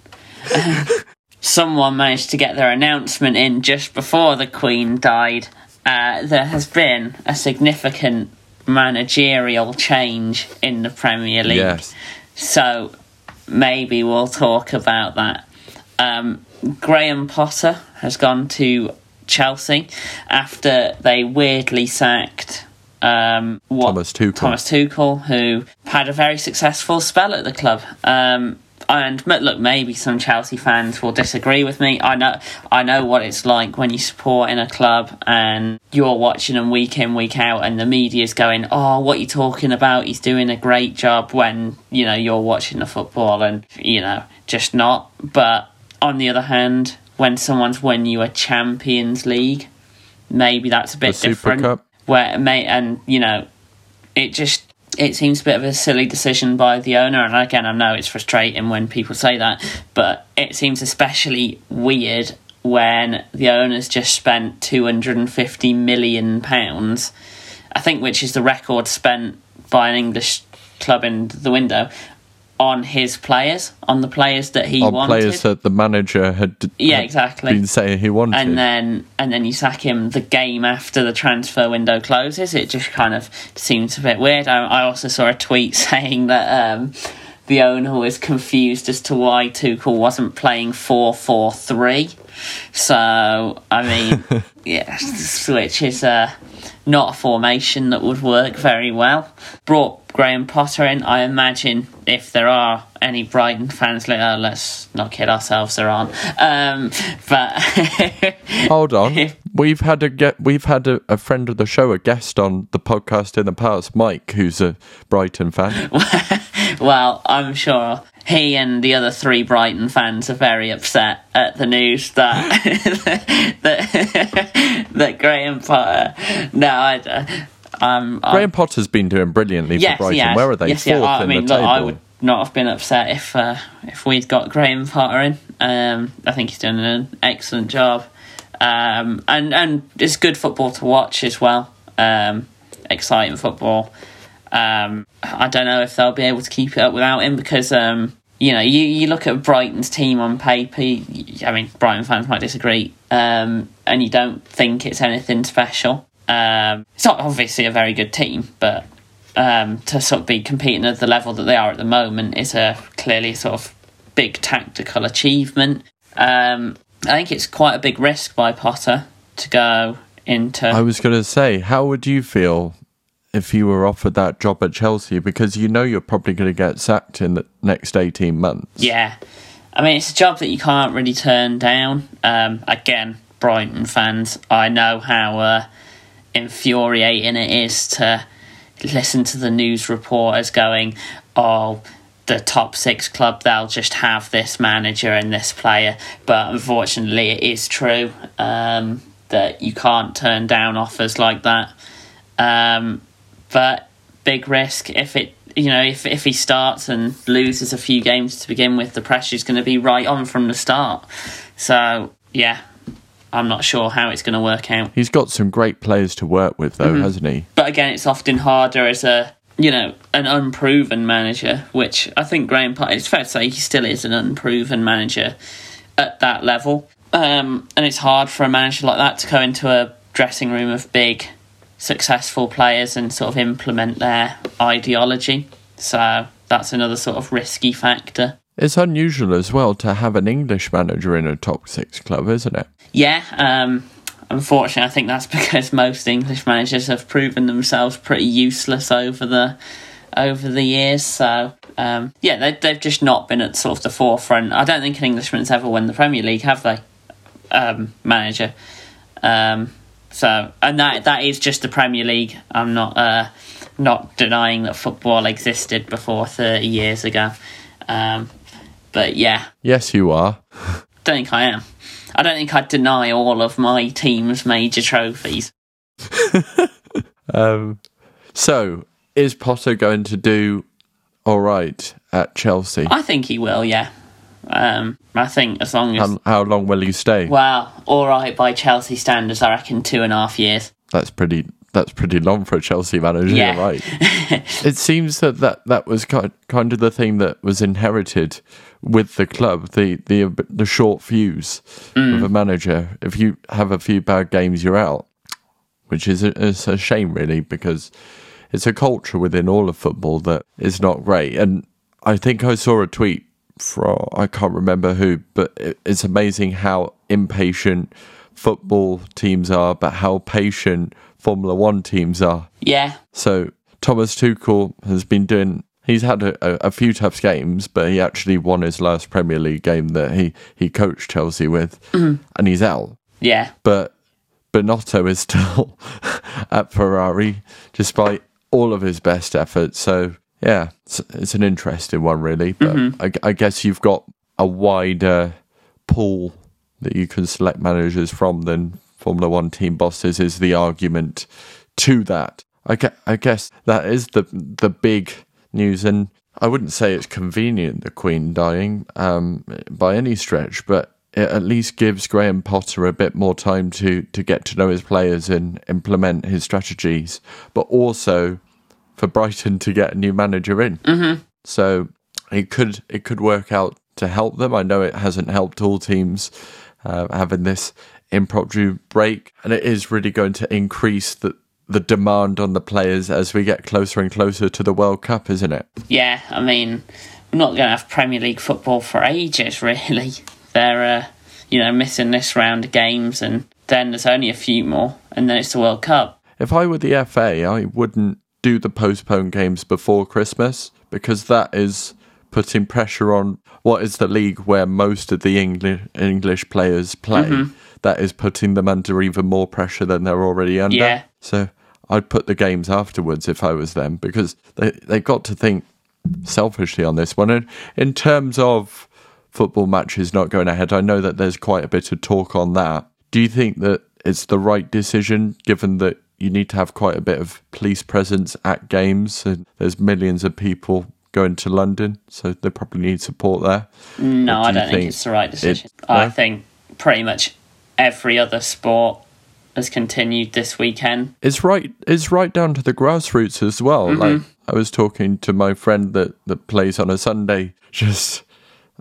Someone managed to get their announcement in just before the Queen died. Uh, there has been a significant managerial change in the Premier League. Yes. So maybe we'll talk about that. Um, Graham Potter has gone to Chelsea after they weirdly sacked um, what, Thomas Tuchel. Thomas Tuchel, who had a very successful spell at the club. Um, and look, maybe some Chelsea fans will disagree with me. I know, I know what it's like when you support in a club and you're watching them week in, week out, and the media's going, "Oh, what are you talking about? He's doing a great job." When you know you're watching the football and you know just not. But on the other hand, when someone's won you a Champions League, maybe that's a bit different Cup. where may and you know it just it seems a bit of a silly decision by the owner. And again, I know it's frustrating when people say that, but it seems especially weird when the owners just spent 250 million pounds, I think, which is the record spent by an English club in the window on his players, on the players that he On wanted. players that the manager had, Yeah, had exactly. been saying he wanted. and then and then you sack him the game after the transfer window closes. It just kind of seems a bit weird. I, I also saw a tweet saying that um, the owner was confused as to why Tuchel wasn't playing four four three. So I mean, yeah, switch is uh, not a formation that would work very well. Brought Graham Potter in. I imagine if there are any Brighton fans, like, oh, let's not kid ourselves, there aren't. Um, but Hold on, we've had a get. We've had a, a friend of the show, a guest on the podcast in the past, Mike, who's a Brighton fan. well, I'm sure he and the other three Brighton fans are very upset at the news that that, that Graham Potter. No, I. Um, I'm- Graham Potter's been doing brilliantly yes, for Brighton. yes, Where are they? Yes, Fourth yeah. I in mean, the look, table. I would not have been upset if uh, if we'd got Graham Potter in. Um, I think he's done an excellent job, um, and and it's good football to watch as well. Um, exciting football. Um, I don't know if they'll be able to keep it up without him because um, you know you, you look at Brighton's team on paper. I mean, Brighton fans might disagree, um, and you don't think it's anything special. Um, it's not obviously a very good team, but um, to sort of be competing at the level that they are at the moment is a clearly sort of big tactical achievement. Um, I think it's quite a big risk by Potter to go into. I was going to say, how would you feel if you were offered that job at Chelsea? Because you know you're probably going to get sacked in the next 18 months. Yeah. I mean, it's a job that you can't really turn down. Um, again, Brighton fans, I know how uh, infuriating it is to listen to the news reporters going, oh, the top six club, they'll just have this manager and this player. But unfortunately, it is true um, that you can't turn down offers like that. Um, but big risk if it you know if if he starts and loses a few games to begin with the pressure's going to be right on from the start so yeah i'm not sure how it's going to work out He's got some great players to work with, though, Mm-hmm. hasn't he? but again it's often harder as a you know an unproven manager which i think graham potter it's fair to say he still is an unproven manager at that level um, and it's hard for a manager like that to go into a dressing room of big successful players and sort of implement their ideology so that's another sort of risky factor It's unusual as well to have an English manager in a top six club, isn't it? Yeah, um, unfortunately, I think that's because most English managers have proven themselves pretty useless over the over the years. So um, yeah, they, they've just not been at sort of the forefront. I don't think an Englishman's ever won the Premier League, have they? Um, manager. Um, so and that that is just the Premier League. I'm not uh, not denying that football existed before 30 years ago. Um, but yeah, Yes, you are. don't think I am. I don't think I'd deny all of my team's major trophies. Um, so, is Potter going to do all right at Chelsea? I think he will, yeah. Um, I think as long as How, how long will you stay? well, all right by Chelsea standards, I reckon two and a half years. That's pretty. That's pretty long for a Chelsea manager, Yeah. you're right? it seems that, that that was kind kind of the thing that was inherited with the club the the the short fuse of a manager. If you have a few bad games, you're out, which is a, is a shame, really, because it's a culture within all of football that is not great. And I think I saw a tweet from I can't remember who, but it's amazing how impatient football teams are, but how patient Formula One teams are. Yeah, So Thomas Tuchel has been doing. He's had a, a, few tough games, but he actually won his last Premier League game that he, he coached Chelsea with, mm-hmm. and he's out. yeah, But Binotto is still at Ferrari, despite all of his best efforts. So yeah, it's, it's an interesting one, really. But I, I guess you've got a wider pool that you can select managers from than Formula One team bosses. Is the argument to that? I guess, I guess that is the the big news, and I wouldn't say it's convenient the Queen dying um, by any stretch, but it at least gives Graham Potter a bit more time to to get to know his players and implement his strategies, but also for Brighton to get a new manager in. Mm-hmm. So it could it could work out to help them. I know it hasn't helped all teams uh, having this impromptu break, and it is really going to increase the the demand on the players as we get closer and closer to the World Cup, isn't it? Yeah, I mean, we're not going to have Premier League football for ages, really. They're, uh, you know, missing this round of games, and then there's only a few more, and then it's the World Cup. If I were the FA, I wouldn't do the postponed games before Christmas because that is putting pressure on what is the league where most of the English English players play. Mm-hmm. That is putting them under even more pressure than they're already under. Yeah. So I'd put the games afterwards if I was them because they they've got to think selfishly on this one. And in terms of football matches not going ahead, I know that there's quite a bit of talk on that. Do you think that it's the right decision given that you need to have quite a bit of police presence at games and there's millions of people going to London, so they probably need support there. No, do I don't think, think it's the right decision. it- I no? think pretty much every other sport has continued this weekend. It's right. It's right down to the grassroots as well. Like I was talking to my friend that that plays on a Sunday, just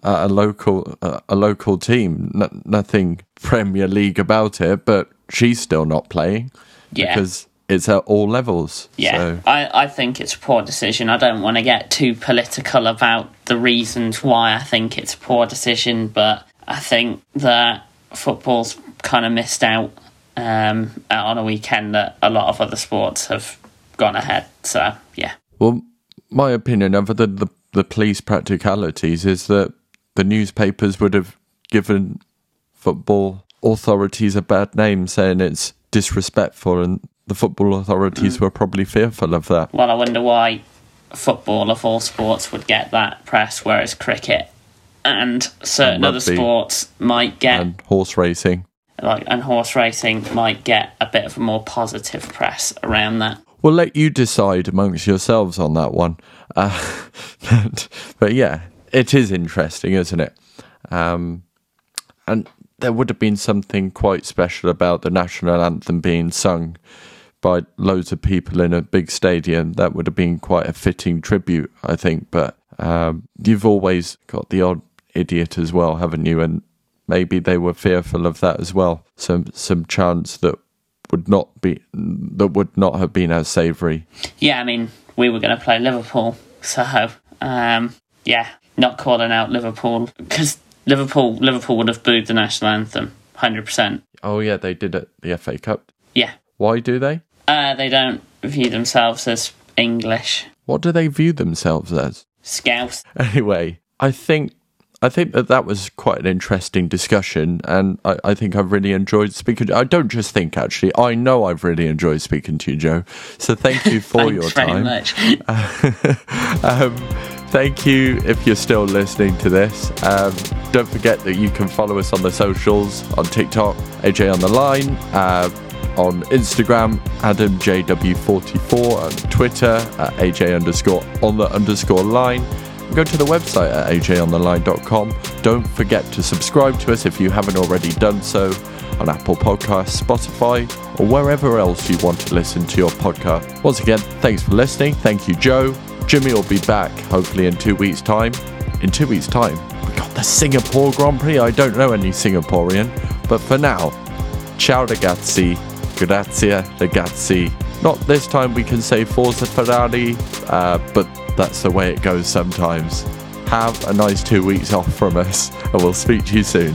at a local uh, a local team. N- nothing Premier League about it, but she's still not playing Yeah. because it's at all levels. Yeah, So, I, I think it's a poor decision. I don't want to get too political about the reasons why I think it's a poor decision, but I think that football's kind of missed out um, on a weekend that a lot of other sports have gone ahead. So, yeah. well, my opinion, other than the the police practicalities, is that the newspapers would have given football authorities a bad name, saying it's disrespectful, and the football authorities were probably fearful of that. Well, I wonder why football of all sports would get that press, whereas cricket and certain other sports might get And horse racing. like and horse racing might get a bit of a more positive press around that. We'll let you decide amongst yourselves on that one. Uh, but, but yeah, it is interesting, isn't it? Um, and there would have been something quite special about the national anthem being sung by loads of people in a big stadium. That would have been quite a fitting tribute, I think. But um, you've always got the odd idiot as well, haven't you? And maybe they were fearful of that as well. Some some chants that would not be that would not have been as savoury. Yeah, I mean, we were going to play Liverpool, so um, yeah, not calling out Liverpool because Liverpool Liverpool would have booed the national anthem, hundred percent. Oh yeah, they did at the FA Cup. Yeah, Why do they? uh, they don't view themselves as English What do they view themselves as? Scouse. Anyway, I think I think that that was quite an interesting discussion, and I, I think I've really enjoyed speaking. I don't just think actually; I know I've really enjoyed speaking to you, Joe. So thank you for your time. Thanks very much. um, thank you if you're still listening to this. Um, don't forget that you can follow us on the socials on TikTok, AJ on the line, uh, on Instagram, AdamJW44, on Twitter at AJ underscore on the underscore line. Go to the website at ajontheline.com. Don't forget to subscribe to us if you haven't already done so on Apple Podcasts, Spotify, or wherever else you want to listen to your podcast. Once again, thanks for listening. Thank you, Joe. Jimmy will be back hopefully in two weeks' time. In two weeks' time, we got the Singapore Grand Prix. I don't know any Singaporean, but for now, ciao ragazzi, grazie ragazzi. Not this time we can say Forza Ferrari, uh, but that's the way it goes sometimes. Have a nice two weeks off from us, and we'll speak to you soon.